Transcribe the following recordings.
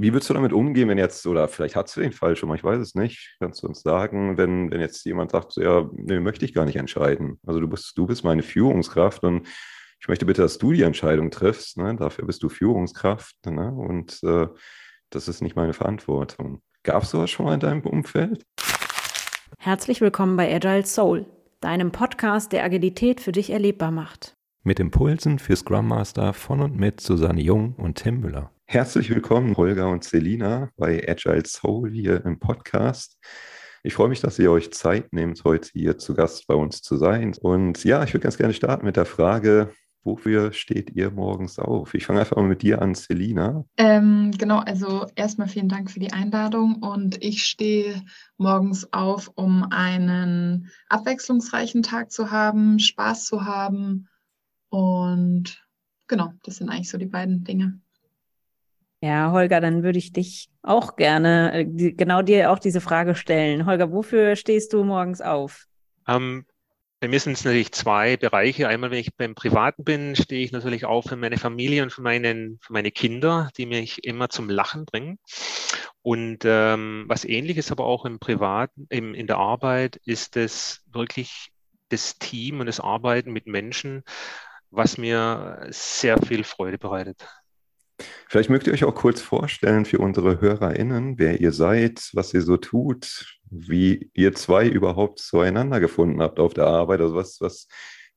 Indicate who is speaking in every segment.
Speaker 1: Wie würdest du damit umgehen, wenn jetzt, oder vielleicht hast du den Fall schon mal, ich weiß es nicht, kannst du uns sagen, wenn, wenn jetzt jemand sagt, ja, nee, möchte ich gar nicht entscheiden. Also du bist, du bist meine Führungskraft und ich möchte bitte, dass du die Entscheidung triffst. Ne? Dafür bist du Führungskraft ne? und äh, das ist nicht meine Verantwortung. Gab es sowas schon mal in deinem Umfeld?
Speaker 2: Herzlich willkommen bei Agile Soul, deinem Podcast, der Agilität für dich erlebbar macht.
Speaker 1: Mit Impulsen für Scrum Master von und mit Susanne Jung und Tim Müller. Herzlich willkommen, Holger und Selina, bei Agile Soul hier im Podcast. Ich freue mich, dass ihr euch Zeit nehmt, heute hier zu Gast bei uns zu sein. Und ja, ich würde ganz gerne starten mit der Frage, wofür steht ihr morgens auf? Ich fange einfach mal mit dir an, Selina.
Speaker 3: Ähm, genau, also erstmal vielen Dank für die Einladung und ich stehe morgens auf, um einen abwechslungsreichen Tag zu haben, Spaß zu haben und genau, das sind eigentlich so die beiden Dinge.
Speaker 2: Ja, Holger, dann würde ich dich auch gerne äh, genau dir auch diese Frage stellen. Holger, wofür stehst du morgens auf?
Speaker 4: Ähm, bei mir sind es natürlich zwei Bereiche. Einmal, wenn ich beim Privaten bin, stehe ich natürlich auf für meine Familie und für, meinen, für meine Kinder, die mich immer zum Lachen bringen. Und ähm, was ähnliches aber auch im Privaten, im, in der Arbeit, ist es wirklich das Team und das Arbeiten mit Menschen, was mir sehr viel Freude bereitet.
Speaker 1: Vielleicht mögt ihr euch auch kurz vorstellen für unsere HörerInnen, wer ihr seid, was ihr so tut, wie ihr zwei überhaupt zueinander gefunden habt auf der Arbeit. Also was, was,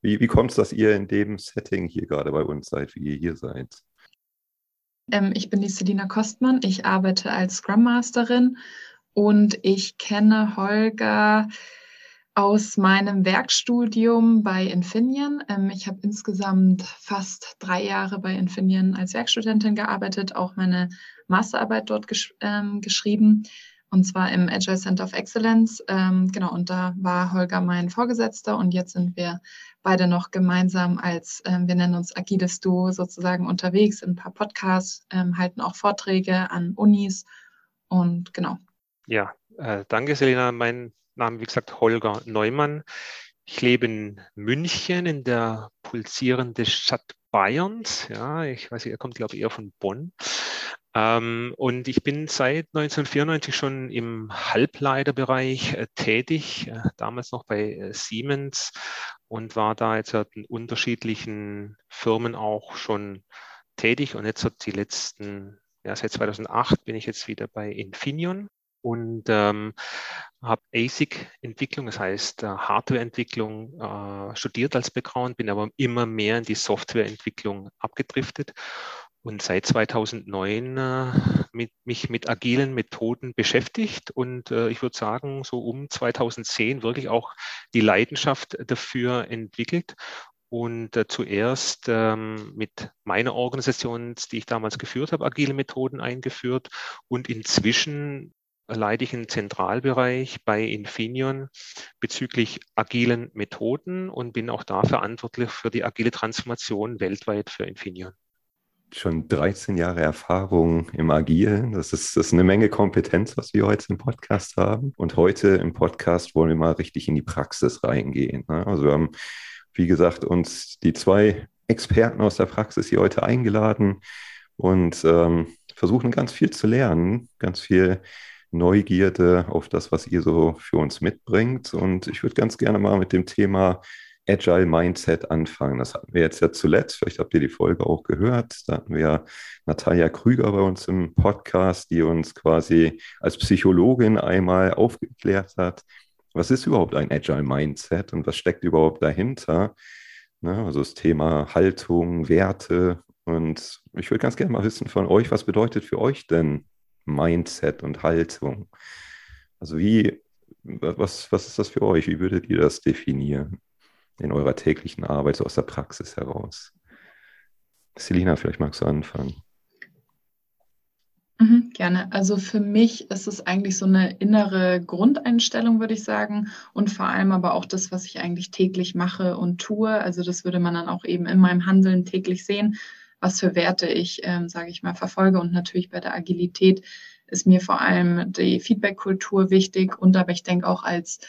Speaker 1: wie, wie kommt es, dass ihr in dem Setting hier gerade bei uns seid, wie ihr hier seid?
Speaker 3: Ähm, ich bin die Selina Kostmann. Ich arbeite als Scrum Masterin und ich kenne Holger aus meinem Werkstudium bei Infineon. Ähm, ich habe insgesamt fast drei Jahre bei Infineon als Werkstudentin gearbeitet, auch meine Masterarbeit dort gesch ähm, geschrieben, und zwar im Agile Center of Excellence. Ähm, genau, und da war Holger mein Vorgesetzter und jetzt sind wir beide noch gemeinsam als, ähm, wir nennen uns Agiles Duo sozusagen unterwegs in ein paar Podcasts, ähm, halten auch Vorträge an Unis und genau.
Speaker 4: Ja, äh, danke Selina. Mein Name, wie gesagt, Holger Neumann. Ich lebe in München, in der pulsierenden Stadt Bayerns. Ja, ich weiß nicht, er kommt, glaube ich, eher von Bonn. Ähm, und ich bin seit 1994 schon im Halbleiterbereich äh, tätig, äh, damals noch bei äh, Siemens und war da jetzt in unterschiedlichen Firmen auch schon tätig. Und jetzt hat die letzten, ja, seit 2008 bin ich jetzt wieder bei Infineon und ähm, habe ASIC-Entwicklung, das heißt äh, Hardware-Entwicklung äh, studiert als Background, bin aber immer mehr in die Software-Entwicklung abgedriftet und seit 2009 äh, mit, mich mit agilen Methoden beschäftigt und äh, ich würde sagen, so um 2010 wirklich auch die Leidenschaft dafür entwickelt und äh, zuerst ähm, mit meiner Organisation, die ich damals geführt habe, agile Methoden eingeführt und inzwischen leite ich einen Zentralbereich bei Infineon bezüglich agilen Methoden und bin auch da verantwortlich für die agile Transformation weltweit für Infineon.
Speaker 1: Schon 13 Jahre Erfahrung im Agilen. Das ist, das ist eine Menge Kompetenz, was wir heute im Podcast haben. Und heute im Podcast wollen wir mal richtig in die Praxis reingehen. Ne? Also wir haben, wie gesagt, uns die zwei Experten aus der Praxis hier heute eingeladen und ähm, versuchen ganz viel zu lernen, ganz viel Neugierde auf das, was ihr so für uns mitbringt. Und ich würde ganz gerne mal mit dem Thema Agile Mindset anfangen. Das hatten wir jetzt ja zuletzt. Vielleicht habt ihr die Folge auch gehört. Da hatten wir Natalia Krüger bei uns im Podcast, die uns quasi als Psychologin einmal aufgeklärt hat, was ist überhaupt ein Agile Mindset und was steckt überhaupt dahinter? Ne, also das Thema Haltung, Werte. Und ich würde ganz gerne mal wissen von euch, was bedeutet für euch denn Mindset und Haltung. Also wie, was, was ist das für euch? Wie würdet ihr das definieren in eurer täglichen Arbeit, so aus der Praxis heraus? Selina, vielleicht magst du anfangen.
Speaker 3: Mhm, gerne. Also für mich ist es eigentlich so eine innere Grundeinstellung, würde ich sagen. Und vor allem aber auch das, was ich eigentlich täglich mache und tue. Also das würde man dann auch eben in meinem Handeln täglich sehen was für Werte ich, ähm, sage ich mal, verfolge. Und natürlich bei der Agilität ist mir vor allem die Feedback-Kultur wichtig. Und aber ich denke auch als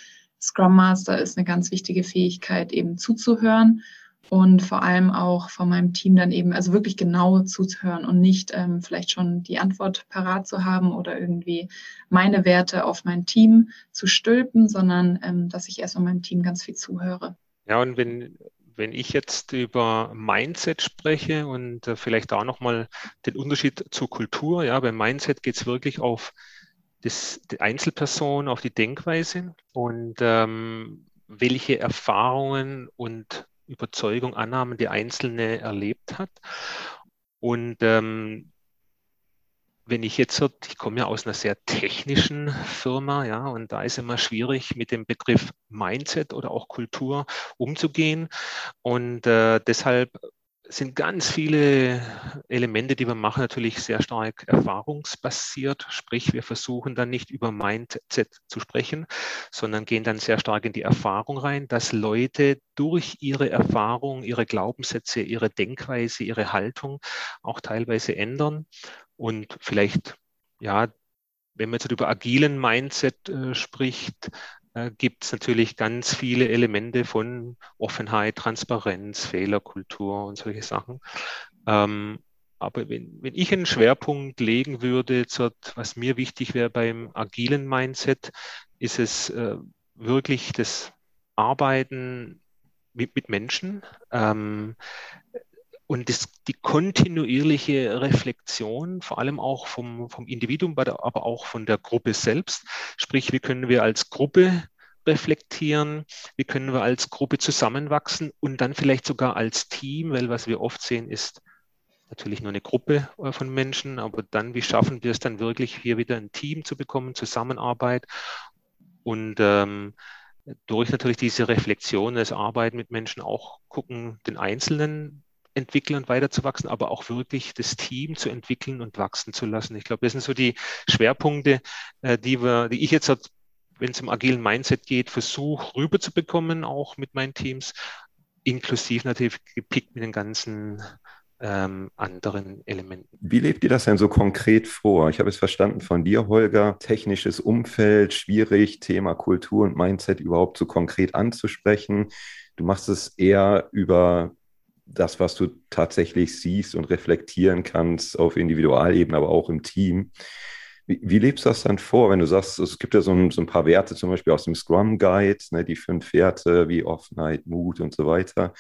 Speaker 3: Scrum Master ist eine ganz wichtige Fähigkeit, eben zuzuhören und vor allem auch von meinem Team dann eben, also wirklich genau zuzuhören und nicht ähm, vielleicht schon die Antwort parat zu haben oder irgendwie meine Werte auf mein Team zu stülpen, sondern ähm, dass ich erst meinem Team ganz viel zuhöre.
Speaker 4: Ja, und wenn, wenn ich jetzt über Mindset spreche und äh, vielleicht da nochmal den Unterschied zur Kultur, ja, beim Mindset geht es wirklich auf das, die Einzelperson, auf die Denkweise und ähm, welche Erfahrungen und Überzeugung, Annahmen die Einzelne erlebt hat. Und ähm, wenn ich jetzt, ich komme ja aus einer sehr technischen Firma, ja, und da ist immer schwierig, mit dem Begriff Mindset oder auch Kultur umzugehen. Und äh, deshalb sind ganz viele Elemente, die wir machen, natürlich sehr stark erfahrungsbasiert. Sprich, wir versuchen dann nicht über Mindset zu sprechen, sondern gehen dann sehr stark in die Erfahrung rein, dass Leute durch ihre Erfahrung, ihre Glaubenssätze, ihre Denkweise, ihre Haltung auch teilweise ändern und vielleicht, ja, wenn man jetzt über agilen Mindset äh, spricht, äh, gibt es natürlich ganz viele Elemente von Offenheit, Transparenz, Fehlerkultur und solche Sachen. Ähm, aber wenn, wenn ich einen Schwerpunkt legen würde, was mir wichtig wäre beim agilen Mindset, ist es äh, wirklich das Arbeiten mit, mit Menschen. Ähm, und das, die kontinuierliche Reflexion, vor allem auch vom, vom Individuum, aber auch von der Gruppe selbst. Sprich, wie können wir als Gruppe reflektieren, wie können wir als Gruppe zusammenwachsen? Und dann vielleicht sogar als Team, weil was wir oft sehen ist natürlich nur eine Gruppe äh, von Menschen, aber dann, wie schaffen wir es dann wirklich hier wieder ein Team zu bekommen, Zusammenarbeit? Und ähm, durch natürlich diese Reflexion, das Arbeiten mit Menschen auch gucken, den Einzelnen entwickeln und weiterzuwachsen, aber auch wirklich das Team zu entwickeln und wachsen zu lassen. Ich glaube, das sind so die Schwerpunkte, äh, die wir, die ich jetzt, wenn es um agilen Mindset geht, versuche rüberzubekommen, auch mit meinen Teams, inklusiv natürlich gepickt mit den ganzen ähm, anderen Elementen.
Speaker 1: Wie lebt ihr das denn so konkret vor? Ich habe es verstanden von dir, Holger, technisches Umfeld, schwierig, Thema Kultur und Mindset überhaupt so konkret anzusprechen. Du machst es eher über das, was du tatsächlich siehst und reflektieren kannst auf Individualebene, aber auch im Team. Wie, wie, lebst du das dann vor, wenn du sagst, es gibt ja so ein, so ein paar Werte zum Beispiel aus dem Scrum Guide, ne, die fünf Werte wie Offenheit, Mut und so weiter.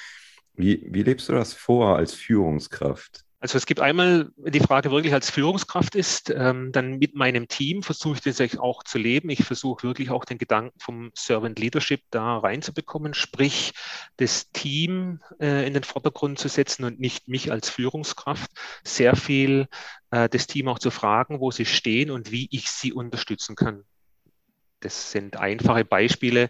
Speaker 1: Wie, wie lebst du das vor als Führungskraft?
Speaker 4: Also es gibt einmal die Frage wirklich als Führungskraft ist, ähm, dann mit meinem Team versuche ich das auch zu leben. Ich versuche wirklich auch den Gedanken vom Servant Leadership da reinzubekommen, sprich das Team äh, in den Vordergrund zu setzen und nicht mich als Führungskraft. Sehr viel äh, das Team auch zu fragen, wo sie stehen und wie ich sie unterstützen kann. Das sind einfache Beispiele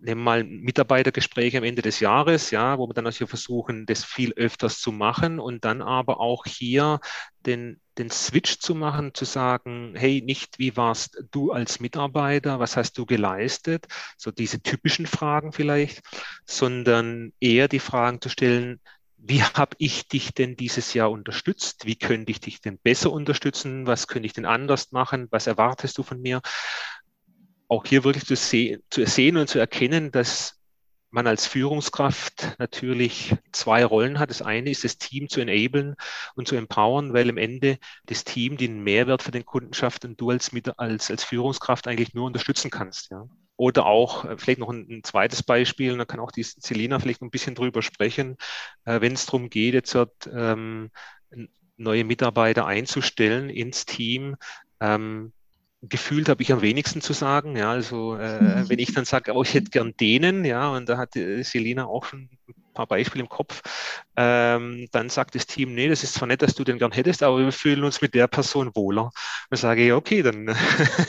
Speaker 4: nehmen mal Mitarbeitergespräche am Ende des Jahres, ja, wo wir dann also versuchen, das viel öfters zu machen und dann aber auch hier den, den Switch zu machen, zu sagen, hey, nicht wie warst du als Mitarbeiter, was hast du geleistet, so diese typischen Fragen vielleicht, sondern eher die Fragen zu stellen, wie habe ich dich denn dieses Jahr unterstützt? Wie könnte ich dich denn besser unterstützen? Was könnte ich denn anders machen? Was erwartest du von mir? Auch hier wirklich zu, se zu sehen und zu erkennen, dass man als Führungskraft natürlich zwei Rollen hat. Das eine ist, das Team zu enablen und zu empowern, weil am Ende das Team den Mehrwert für den Kunden schafft und du als, als, als Führungskraft eigentlich nur unterstützen kannst. Ja. Oder auch äh, vielleicht noch ein, ein, zweites Beispiel, und da kann auch die Selina vielleicht ein bisschen drüber sprechen, äh, wenn es darum geht, jetzt ähm, neue Mitarbeiter einzustellen ins Team, ähm, gefühlt habe ich am wenigsten zu sagen. Ja, also äh, mhm. wenn ich dann sage, oh, ich hätte gern denen, ja, und da hat äh, Selina auch schon ein paar Beispiele im Kopf, ähm, dann sagt das Team, nee, das ist zwar nett, dass du den gern hättest, aber wir fühlen uns mit der Person wohler. Dann sage ich, okay, dann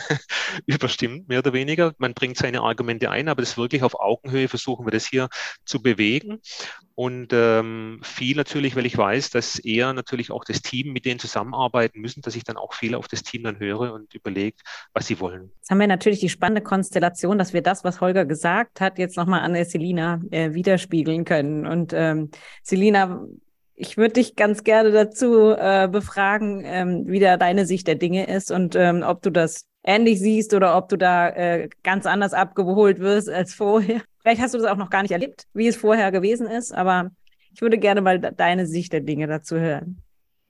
Speaker 4: überstimmt mehr oder weniger. Man bringt seine Argumente ein, aber das wirklich auf Augenhöhe versuchen wir das hier zu bewegen. Und ähm, viel natürlich, weil ich weiß, dass eher natürlich auch das Team mit denen zusammenarbeiten müssen, dass ich dann auch viel auf das Team dann höre und überlege, was sie wollen.
Speaker 2: Jetzt haben wir natürlich die spannende Konstellation, dass wir das, was Holger gesagt hat, jetzt nochmal an der Selina äh, widerspiegeln können. Und ähm, Selina, ich würde dich ganz gerne dazu äh, befragen, ähm, wie da deine Sicht der Dinge ist und ähm, ob du das ähnlich siehst oder ob du da äh, ganz anders abgeholt wirst als vorher. Vielleicht hast du das auch noch gar nicht erlebt, wie es vorher gewesen ist, aber ich würde gerne mal deine Sicht der Dinge dazu hören.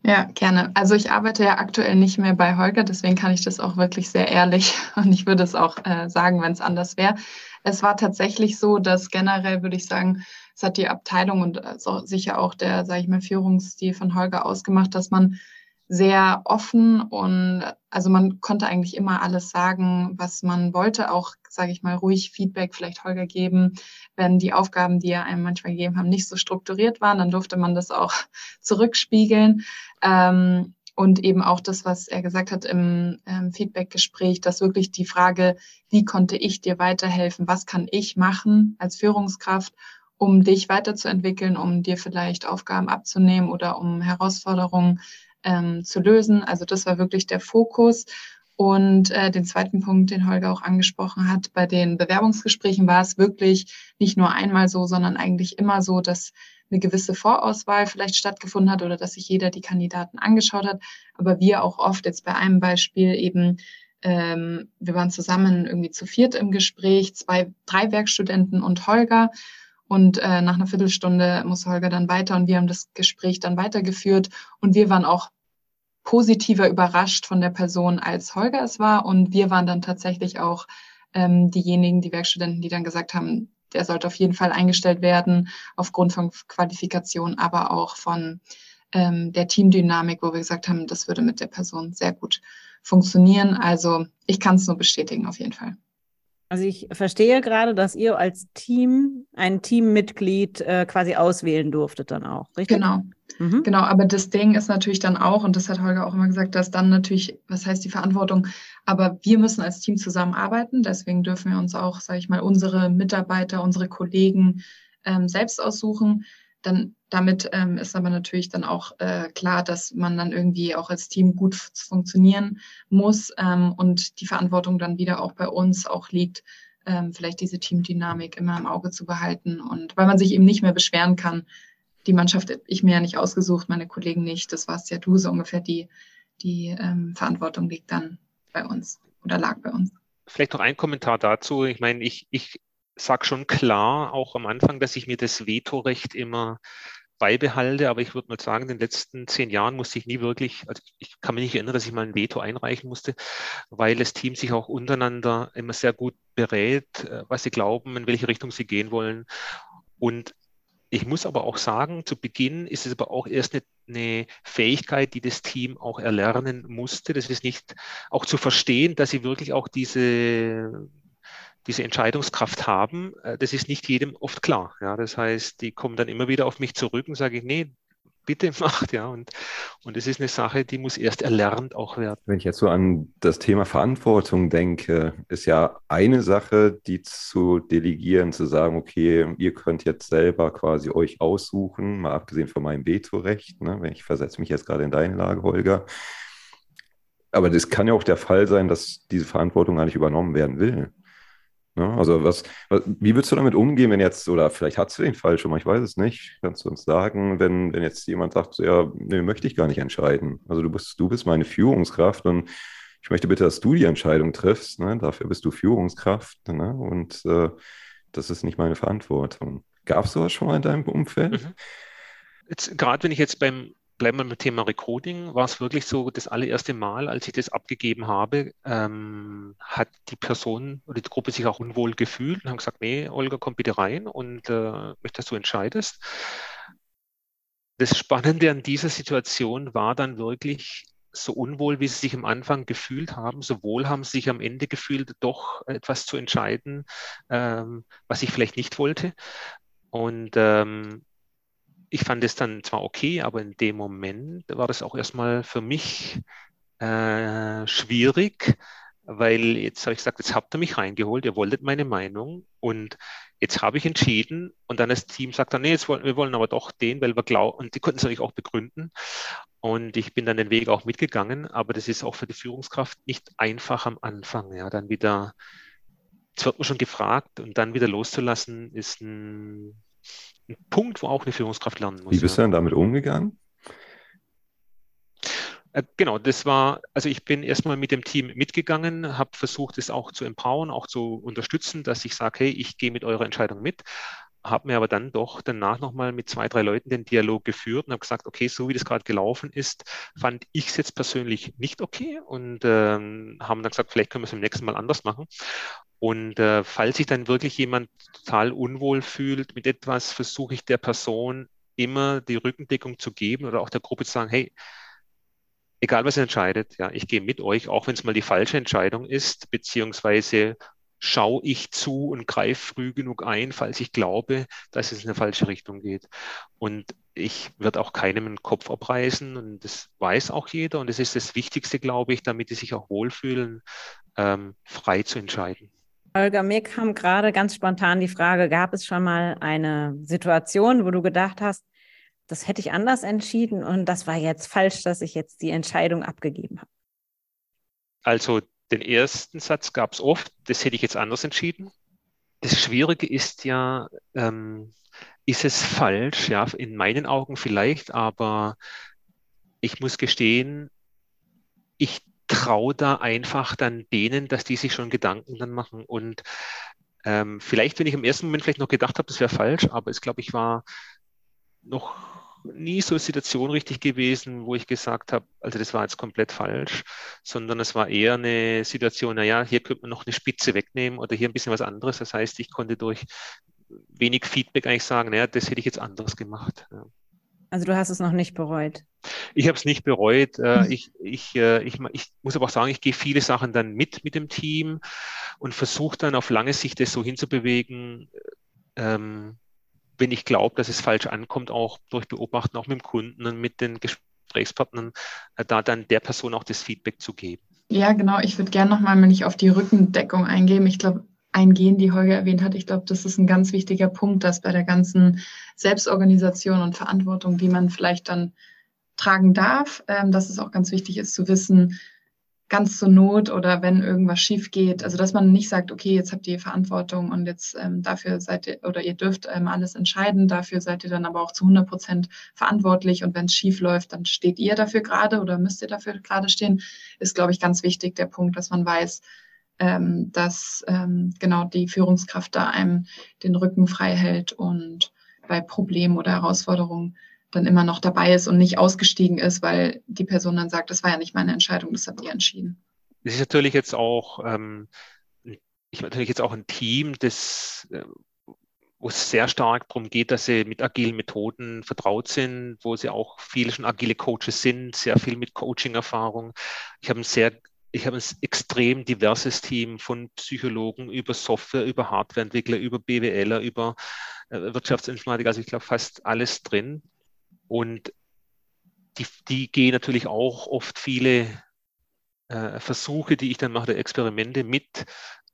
Speaker 3: Ja, gerne. Also ich arbeite ja aktuell nicht mehr bei Holger, deswegen kann ich das auch wirklich sehr ehrlich und ich würde es auch äh, sagen, wenn es anders wäre. Es war tatsächlich so, dass generell würde ich sagen, es hat die Abteilung und also sicher auch der, sage ich mal, Führungsstil von Holger ausgemacht, dass man sehr offen und also man konnte eigentlich immer alles sagen, was man wollte, auch, sage ich mal, ruhig Feedback vielleicht Holger geben. Wenn die Aufgaben, die er einem manchmal gegeben haben, nicht so strukturiert waren, dann durfte man das auch zurückspiegeln. Ähm, und eben auch das, was er gesagt hat im ähm, Feedback-Gespräch, dass wirklich die Frage, wie konnte ich dir weiterhelfen, was kann ich machen als Führungskraft, um dich weiterzuentwickeln, um dir vielleicht Aufgaben abzunehmen oder um Herausforderungen ähm, zu lösen. Also das war wirklich der Fokus. Und äh, den zweiten Punkt, den Holger auch angesprochen hat, bei den Bewerbungsgesprächen war es wirklich nicht nur einmal so, sondern eigentlich immer so, dass eine gewisse Vorauswahl vielleicht stattgefunden hat oder dass sich jeder die Kandidaten angeschaut hat. Aber wir auch oft jetzt bei einem Beispiel eben, ähm, wir waren zusammen irgendwie zu viert im Gespräch, zwei, drei Werkstudenten und Holger. Und äh, nach einer Viertelstunde muss Holger dann weiter und wir haben das Gespräch dann weitergeführt. Und wir waren auch positiver überrascht von der Person, als Holger es war. Und wir waren dann tatsächlich auch ähm, diejenigen, die Werkstudenten, die dann gesagt haben, der sollte auf jeden Fall eingestellt werden, aufgrund von Qualifikation, aber auch von ähm, der Teamdynamik, wo wir gesagt haben, das würde mit der Person sehr gut funktionieren. Also ich kann es nur bestätigen, auf jeden Fall.
Speaker 2: Also ich verstehe gerade, dass ihr als Team ein Teammitglied äh, quasi auswählen durftet dann auch, richtig?
Speaker 3: Genau. Mhm. Genau, aber das Ding ist natürlich dann auch, und das hat Holger auch immer gesagt, dass dann natürlich, was heißt die Verantwortung, aber wir müssen als Team zusammenarbeiten, deswegen dürfen wir uns auch, sage ich mal, unsere Mitarbeiter, unsere Kollegen ähm, selbst aussuchen. Dann damit ähm, ist aber natürlich dann auch äh, klar, dass man dann irgendwie auch als Team gut funktionieren muss ähm, und die Verantwortung dann wieder auch bei uns auch liegt, ähm, vielleicht diese Teamdynamik immer im Auge zu behalten und weil man sich eben nicht mehr beschweren kann. Die Mannschaft ich mir ja nicht ausgesucht, meine Kollegen nicht. Das warst ja du so ungefähr. Die die ähm, Verantwortung liegt dann bei uns oder lag bei uns.
Speaker 4: Vielleicht noch ein Kommentar dazu. Ich meine, ich, ich sage schon klar, auch am Anfang, dass ich mir das Vetorecht immer beibehalte, aber ich würde mal sagen, in den letzten zehn Jahren musste ich nie wirklich, also ich kann mich nicht erinnern, dass ich mal ein Veto einreichen musste, weil das Team sich auch untereinander immer sehr gut berät, äh, was sie glauben, in welche Richtung sie gehen wollen. Und ich muss aber auch sagen, zu Beginn ist es aber auch erst eine, eine, Fähigkeit, die das Team auch erlernen musste. Das ist nicht auch zu verstehen, dass sie wirklich auch diese diese Entscheidungskraft haben, äh, das ist nicht jedem oft klar. Ja, das heißt, die kommen dann immer wieder auf mich zurück und sage ich, nee, bitte macht, ja. Und, und es ist eine Sache, die muss erst erlernt auch werden.
Speaker 1: Wenn ich jetzt so an das Thema Verantwortung denke, ist ja eine Sache, die zu delegieren, zu sagen, okay, ihr könnt jetzt selber quasi euch aussuchen, mal abgesehen von meinem Vetorecht, ne, wenn ich versetze mich jetzt gerade in deine Lage, Holger. Aber das kann ja auch der Fall sein, dass diese Verantwortung gar nicht übernommen werden will. Ja, ne? also was, was, wie würdest du damit umgehen, wenn jetzt, oder vielleicht hast du den Fall schon mal, ich weiß es nicht, kannst du uns sagen, wenn, wenn jetzt jemand sagt, ja, nee, möchte ich gar nicht entscheiden. Also du bist, du bist meine Führungskraft und ich möchte bitte, dass du die Entscheidung triffst. Ne? Dafür bist du Führungskraft ne? und äh, das ist nicht meine Verantwortung. Gab es sowas schon mal in deinem Umfeld? Mhm.
Speaker 4: Gerade wenn ich jetzt beim bleiben wir beim Thema Recruiting, war es wirklich so das allererste Mal, als ich das abgegeben habe, ähm, hat die Person oder die Gruppe sich auch unwohl gefühlt und haben gesagt, nee, Olga, komm bitte rein und äh, möchte, dass du entscheidest. Das Spannende an dieser Situation war dann wirklich, so unwohl, wie sie sich am Anfang gefühlt haben, so wohl haben sie sich am Ende gefühlt, doch etwas zu entscheiden, ähm, was ich vielleicht nicht wollte. Und ähm, ich fand es dann zwar okay, aber in dem Moment war das auch erstmal für mich äh, schwierig, weil jetzt habe ich gesagt, jetzt habt ihr mich reingeholt, ihr wolltet meine Meinung und jetzt habe ich entschieden und dann das Team sagt dann, nee, jetzt wollen, wir wollen aber doch den, weil wir glauben, und die konnten es natürlich auch begründen und ich bin dann den Weg auch mitgegangen, aber das ist auch für die Führungskraft nicht einfach am Anfang, ja, dann wieder, jetzt wird man schon gefragt und dann wieder loszulassen, ist ein ein Punkt, wo auch eine Führungskraft lernen muss.
Speaker 1: Wie bist ja. du denn damit umgegangen?
Speaker 4: Äh, genau, das war, also ich bin erstmal mit dem Team mitgegangen, habe versucht, es auch zu empowern, auch zu unterstützen, dass ich sage, hey, ich gehe mit eurer Entscheidung mit, habe mir aber dann doch danach nochmal mit zwei, drei Leuten den Dialog geführt und habe gesagt, okay, so wie das gerade gelaufen ist, fand ich es jetzt persönlich nicht okay und ähm, haben dann gesagt, vielleicht können wir es im nächsten Mal anders machen. Und äh, falls sich dann wirklich jemand total unwohl fühlt mit etwas, versuche ich der Person immer die Rückendeckung zu geben oder auch der Gruppe zu sagen, hey, egal was ihr entscheidet, ja, ich gehe mit euch, auch wenn es mal die falsche Entscheidung ist, beziehungsweise schaue ich zu und greife früh genug ein, falls ich glaube, dass es in eine falsche Richtung geht. Und ich werde auch keinem den Kopf abreißen und das weiß auch jeder und das ist das Wichtigste, glaube ich, damit die sich auch wohlfühlen, ähm, frei zu entscheiden.
Speaker 2: Olga, mir kam gerade ganz spontan die Frage, gab es schon mal eine Situation, wo du gedacht hast, das hätte ich anders entschieden und das war jetzt falsch, dass ich jetzt die Entscheidung abgegeben habe.
Speaker 4: Also den ersten Satz gab es oft, das hätte ich jetzt anders entschieden. Das Schwierige ist ja, ähm, ist es falsch? Ja, in meinen Augen vielleicht, aber ich muss gestehen, ich traue da einfach dann denen, dass die sich schon Gedanken dann machen. Und ähm, vielleicht, wenn ich im ersten Moment vielleicht noch gedacht habe, das wäre falsch, aber es glaube ich war noch nie so eine Situation richtig gewesen, wo ich gesagt habe, also das war jetzt komplett falsch, sondern es war eher eine Situation, naja, hier könnte man noch eine Spitze wegnehmen oder hier ein bisschen was anderes. Das heißt, ich konnte durch wenig Feedback eigentlich sagen, naja, das hätte ich jetzt anders gemacht. Ja.
Speaker 2: Also du hast es noch nicht bereut?
Speaker 4: Ich habe es nicht bereut. Äh, hm. Ich, ich, äh, ich, ich muss aber auch sagen, ich gehe viele Sachen dann mit mit dem Team und versuche dann auf lange Sicht das so hinzubewegen, ähm, wenn ich glaube, dass es falsch ankommt, auch durch Beobachten, auch mit dem Kunden und mit den Gesprächspartnern, äh, da dann der Person auch das Feedback zu geben.
Speaker 3: Ja, genau. Ich würde gerne nochmal, wenn ich auf die Rückendeckung eingehen. Ich glaube, eingehen, die Holger erwähnt hat. Ich glaube, das ist ein ganz wichtiger Punkt, dass bei der ganzen Selbstorganisation und Verantwortung, die man vielleicht dann tragen darf, ähm, dass es auch ganz wichtig ist zu wissen, ganz zur Not oder wenn irgendwas schief geht. Also dass man nicht sagt, okay, jetzt habt ihr Verantwortung und jetzt ähm, dafür seid ihr oder ihr dürft ähm, alles entscheiden, dafür seid ihr dann aber auch zu 100 Prozent verantwortlich. Und wenn es schief läuft, dann steht ihr dafür gerade oder müsst ihr dafür gerade stehen, ist, glaube ich, ganz wichtig der Punkt, dass man weiß, ähm, dass ähm, genau die Führungskraft da einem den Rücken frei hält und bei Problemen oder Herausforderungen dann immer noch dabei ist und nicht ausgestiegen ist, weil die Person dann sagt, das war ja nicht meine Entscheidung, das habt ihr entschieden.
Speaker 4: Das ist natürlich jetzt auch, ähm, ich natürlich jetzt auch ein Team, das, äh, wo es sehr stark darum geht, dass sie mit agilen Methoden vertraut sind, wo sie auch viele schon agile Coaches sind, sehr viel mit Coaching-Erfahrung. Ich habe ein sehr ich habe ein extrem diverses Team von Psychologen über Software, über Hardwareentwickler, über BWLer, über äh, Wirtschaftsinformatik, also ich glaube fast alles drin. Und die, die gehen natürlich auch oft viele äh, Versuche, die ich dann mache, Experimente mit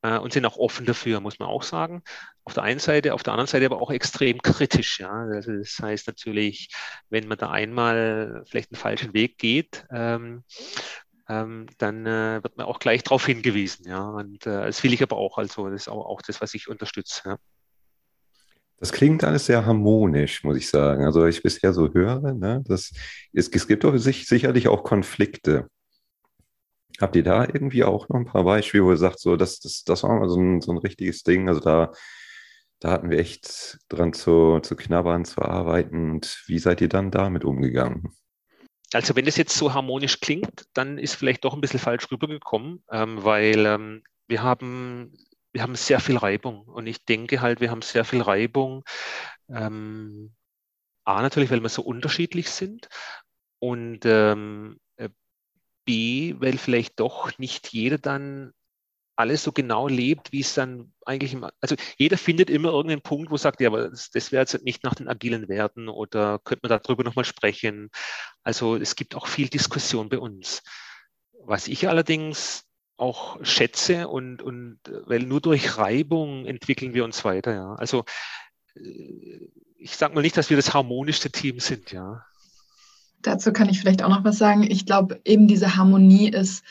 Speaker 4: äh, und sind auch offen dafür, muss man auch sagen. Auf der einen Seite, auf der anderen Seite aber auch extrem kritisch. Ja? Also das heißt natürlich, wenn man da einmal vielleicht einen falschen Weg geht, ähm, ähm, dann äh, wird man auch gleich darauf hingewiesen. Ja? Und äh, das will ich aber auch. Also das ist auch, auch das, was ich unterstütze. Ja?
Speaker 1: Das klingt alles sehr harmonisch, muss ich sagen. Also, ich bisher so höre, ne, das, es, es gibt doch sich, sicherlich auch Konflikte. Habt ihr da irgendwie auch noch ein paar Beispiele, wo ihr sagt, so, das, das, das war mal so ein, so ein richtiges Ding? Also, da, da hatten wir echt dran zu, zu knabbern, zu arbeiten. Und wie seid ihr dann damit umgegangen?
Speaker 4: Also, wenn das jetzt so harmonisch klingt, dann ist vielleicht doch ein bisschen falsch rübergekommen, ähm, weil ähm, wir haben wir haben sehr viel Reibung. Und ich denke halt, wir haben sehr viel Reibung. Ähm, A, natürlich, weil wir so unterschiedlich sind. Und ähm, äh, B, weil vielleicht doch nicht jeder dann alles so genau lebt, wie es dann eigentlich im, also jeder findet immer irgendeinen Punkt, wo sagt, ja, aber das, das wäre jetzt nicht nach den agilen Werten oder könnte man darüber nochmal sprechen. Also es gibt auch viel Diskussion bei uns. Was ich allerdings auch schätze und, und weil nur durch Reibung entwickeln wir uns weiter, ja. Also äh, ich sage mal nicht, dass wir das harmonischste Team sind, ja.
Speaker 3: Dazu kann ich vielleicht auch noch was sagen. Ich glaube, eben diese Harmonie ist,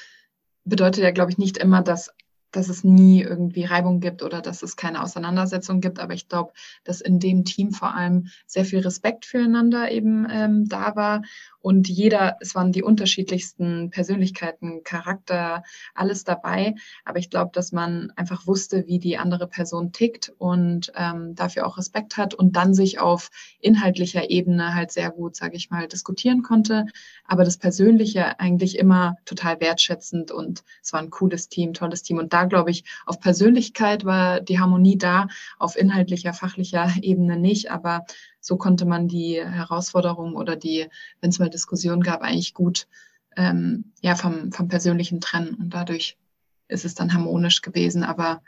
Speaker 3: bedeutet ja, glaube ich, nicht immer, dass dass es nie irgendwie Reibung gibt oder dass es keine Auseinandersetzung gibt. Aber ich glaube, dass in dem Team vor allem sehr viel Respekt füreinander eben ähm, da war und jeder, es waren die unterschiedlichsten Persönlichkeiten, Charakter, alles dabei. Aber ich glaube, dass man einfach wusste, wie die andere Person tickt und ähm, dafür auch Respekt hat und dann sich auf inhaltlicher Ebene halt sehr gut, sage ich mal, diskutieren konnte. Aber das Persönliche eigentlich immer total wertschätzend und es war ein cooles Team, tolles Team. Und da glaube ich, auf Persönlichkeit war die Harmonie da, auf inhaltlicher, fachlicher Ebene nicht. Aber so konnte man die Herausforderungen oder die, wenn es mal Diskussionen gab, eigentlich gut ähm, ja, vom, vom Persönlichen trennen. Und dadurch ist es dann harmonisch gewesen. Aber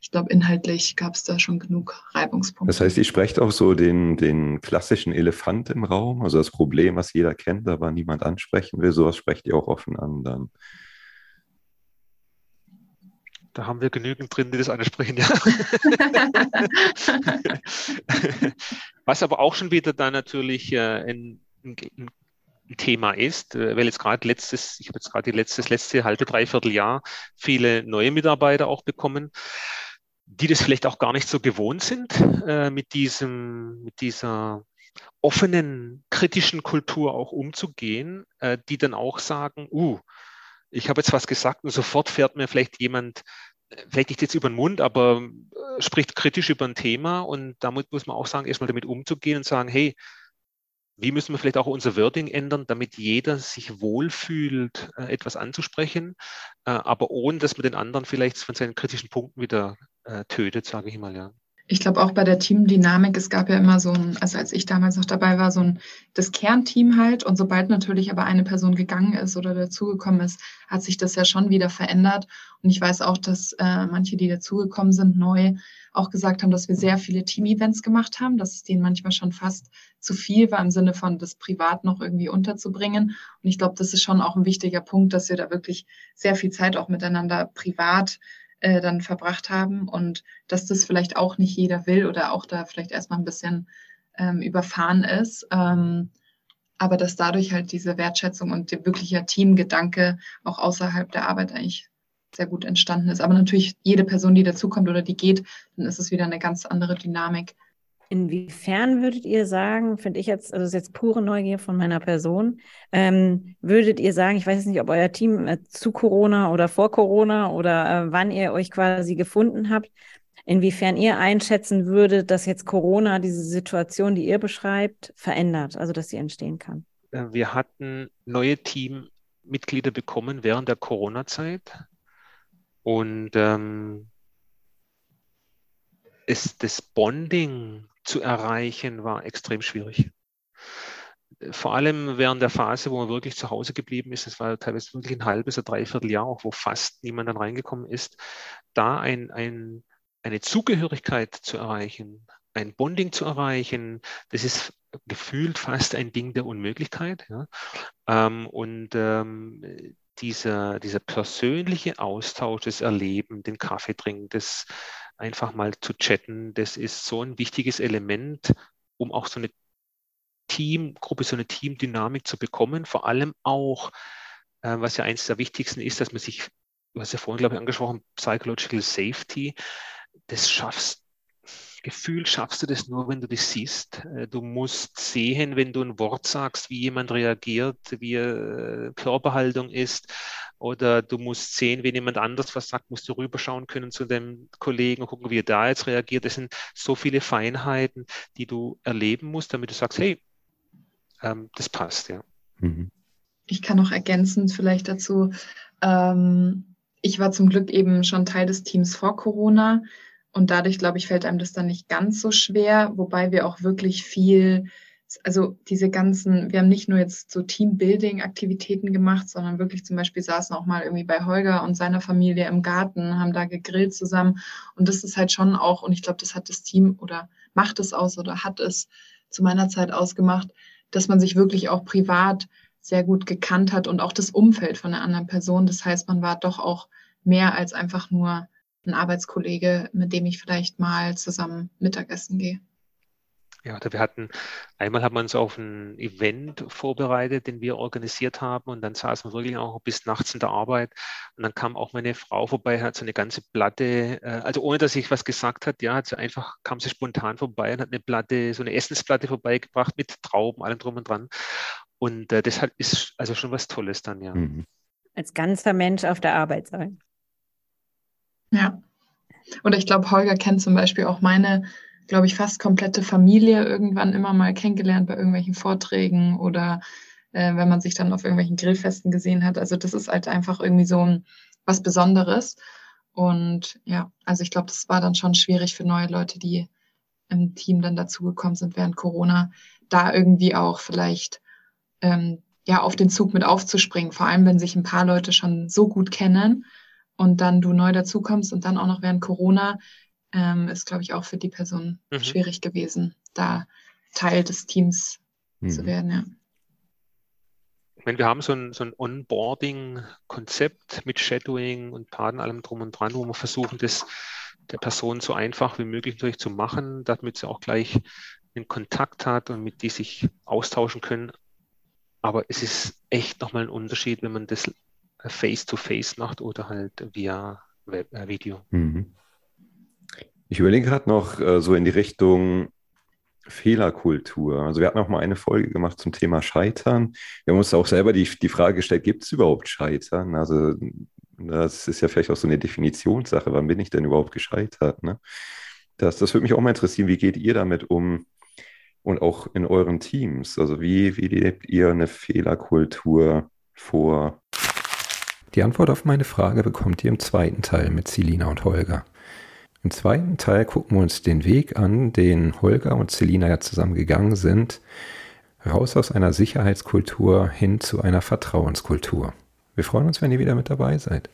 Speaker 3: ich glaube, inhaltlich gab es da schon genug Reibungspunkte.
Speaker 1: Das heißt, ihr sprecht auch so den, den klassischen Elefant im Raum, also das Problem, was jeder kennt, aber niemand ansprechen will, sowas sprecht ihr auch offen an dann.
Speaker 4: Da haben wir genügend drin, die das ansprechen, ja. Was aber auch schon wieder da natürlich äh, ein, ein, Thema ist, äh, weil jetzt gerade letztes, ich habe jetzt gerade letztes, letzte halbe, dreiviertel Jahr viele neue Mitarbeiter auch bekommen, die das vielleicht auch gar nicht so gewohnt sind, äh, mit diesem, mit dieser offenen, kritischen Kultur auch umzugehen, äh, die dann auch sagen, uh, ich habe jetzt was gesagt und sofort fährt mir vielleicht jemand, vielleicht nicht jetzt über den Mund, aber äh, spricht kritisch über ein Thema und damit muss man auch sagen, erstmal damit umzugehen und sagen, hey, wie müssen wir vielleicht auch unser Wording ändern, damit jeder sich wohlfühlt, äh, etwas anzusprechen, äh, aber ohne, dass man den anderen vielleicht von seinen kritischen Punkten wieder tötet, sage ich mal, ja
Speaker 3: ich glaube auch bei der Teamdynamik, es gab ja immer so ein, also als ich damals noch dabei war, so ein das Kernteam halt. Und sobald natürlich aber eine Person gegangen ist oder dazugekommen ist, hat sich das ja schon wieder verändert. Und ich weiß auch, dass äh, manche, die dazugekommen sind, neu auch gesagt haben, dass wir sehr viele Team-Events gemacht haben, dass es denen manchmal schon fast zu viel war im Sinne von das privat noch irgendwie unterzubringen. Und ich glaube, das ist schon auch ein wichtiger Punkt, dass wir da wirklich sehr viel Zeit auch miteinander privat äh, dann verbracht haben und dass das vielleicht auch nicht jeder will oder auch da vielleicht erstmal ein bisschen ähm, überfahren ist. Ähm, aber dass dadurch halt diese Wertschätzung und der wirkliche Teamgedanke auch außerhalb der Arbeit eigentlich sehr gut entstanden ist. Aber natürlich jede Person, die dazukommt oder die geht, dann ist es wieder eine ganz andere Dynamik.
Speaker 2: Inwiefern würdet ihr sagen, finde ich jetzt, also das ist jetzt pure Neugier von meiner Person, ähm, würdet ihr sagen, ich weiß jetzt nicht, ob euer Team äh, zu Corona oder vor Corona oder äh, wann ihr euch quasi gefunden habt, inwiefern ihr einschätzen würdet, dass jetzt Corona diese Situation, die ihr beschreibt, verändert, also dass sie entstehen kann?
Speaker 4: Äh, wir hatten neue Teammitglieder bekommen während der Corona-Zeit und ähm, ist das Bonding zu erreichen, war extrem schwierig. Vor allem während der Phase, wo man wirklich zu Hause geblieben ist, es war teilweise wirklich ein halbes oder dreiviertel Jahr, auch wo fast niemand dann reingekommen ist, da ein, ein, eine Zugehörigkeit zu erreichen, ein Bonding zu erreichen, das ist gefühlt fast ein Ding der Unmöglichkeit. Ja? Ähm, und ähm, dieser, dieser persönliche Austausch, das Erleben, den Kaffee trinken, das einfach mal zu chatten, das ist so ein wichtiges Element, um auch so eine Teamgruppe, so eine Teamdynamik zu bekommen. Vor allem auch, äh, was ja eines der wichtigsten ist, dass man sich, hast ja vorhin, glaube ich, angesprochen, Psychological Safety, das schaffst Gefühl schaffst du das nur, wenn du das siehst. Äh, du musst sehen, wenn du ein Wort sagst, wie jemand reagiert, wie äh, Körperhaltung ist. Oder du musst sehen, wenn jemand anders was sagt, musst du rüberschauen können zu dem Kollegen und gucken, wie er da jetzt reagiert. Das sind so viele Feinheiten, die du erleben musst, damit du sagst, hey, ähm, das passt, ja. Mhm.
Speaker 3: Ich kann noch ergänzend vielleicht dazu, ähm, ich war zum Glück eben schon Teil des Teams vor Corona. Und dadurch, glaube ich, fällt einem das dann nicht ganz so schwer, wobei wir auch wirklich viel, also diese ganzen, wir haben nicht nur jetzt so Teambuilding-Aktivitäten gemacht, sondern wirklich zum Beispiel saßen auch mal irgendwie bei Holger und seiner Familie im Garten, haben da gegrillt zusammen. Und das ist halt schon auch, und ich glaube, das hat das Team oder macht es aus oder hat es zu meiner Zeit ausgemacht, dass man sich wirklich auch privat sehr gut gekannt hat und auch das Umfeld von einer anderen Person. Das heißt, man war doch auch mehr als einfach nur ein Arbeitskollege, mit dem ich vielleicht mal zusammen Mittagessen gehe.
Speaker 4: Ja, wir hatten, einmal haben wir uns auf ein Event vorbereitet, den wir organisiert haben und dann saßen wir wirklich auch bis nachts in der Arbeit und dann kam auch meine Frau vorbei, hat so eine ganze Platte, äh, also ohne dass ich was gesagt hat, ja, hat sie einfach, kam sie spontan vorbei und hat eine Platte, so eine Essensplatte vorbeigebracht mit Trauben, allem drum und dran Und äh, deshalb ist also schon was Tolles dann, ja. Mhm.
Speaker 2: Als ganzer Mensch auf der Arbeit sein.
Speaker 3: Ja. Und ich glaube, Holger kennt zum Beispiel auch meine, glaube ich, fast komplette Familie irgendwann immer mal kennengelernt bei irgendwelchen Vorträgen oder äh, wenn man sich dann auf irgendwelchen Grillfesten gesehen hat. Also das ist halt einfach irgendwie so ein, was Besonderes. Und ja, also ich glaube, das war dann schon schwierig für neue Leute, die im Team dann dazugekommen sind während Corona, da irgendwie auch vielleicht ähm, ja auf den Zug mit aufzuspringen. Vor allem, wenn sich ein paar Leute schon so gut kennen und dann du neu dazukommst und dann auch noch während Corona, ähm, ist, glaube ich, auch für die Person mhm. schwierig gewesen, da Teil des Teams mhm. zu werden. Ja.
Speaker 4: Ich meine, wir haben so ein, so ein Onboarding-Konzept mit Shadowing und Paden, allem drum und dran, wo wir versuchen, das der Person so einfach wie möglich natürlich zu machen, damit sie auch gleich einen Kontakt hat und mit die sich austauschen können. Aber es ist echt nochmal ein Unterschied, wenn man das face-to-face -face macht oder halt via Web, äh, Video. Mhm.
Speaker 1: Ich überlege gerade noch äh, so in die Richtung, Fehlerkultur. Also wir hatten auch mal eine Folge gemacht zum Thema Scheitern. Wir haben uns auch selber die, die Frage gestellt, gibt es überhaupt Scheitern? Also das ist ja vielleicht auch so eine Definitionssache, wann bin ich denn überhaupt gescheitert? Ne? Das, das würde mich auch mal interessieren, wie geht ihr damit um und auch in euren Teams? Also wie, wie lebt ihr eine Fehlerkultur vor?
Speaker 5: Die Antwort auf meine Frage bekommt ihr im zweiten Teil mit Selina und Holger. Im zweiten Teil gucken wir uns den Weg an, den Holger und Selina ja zusammen gegangen sind, raus aus einer Sicherheitskultur hin zu einer Vertrauenskultur. Wir freuen uns, wenn ihr wieder mit dabei seid.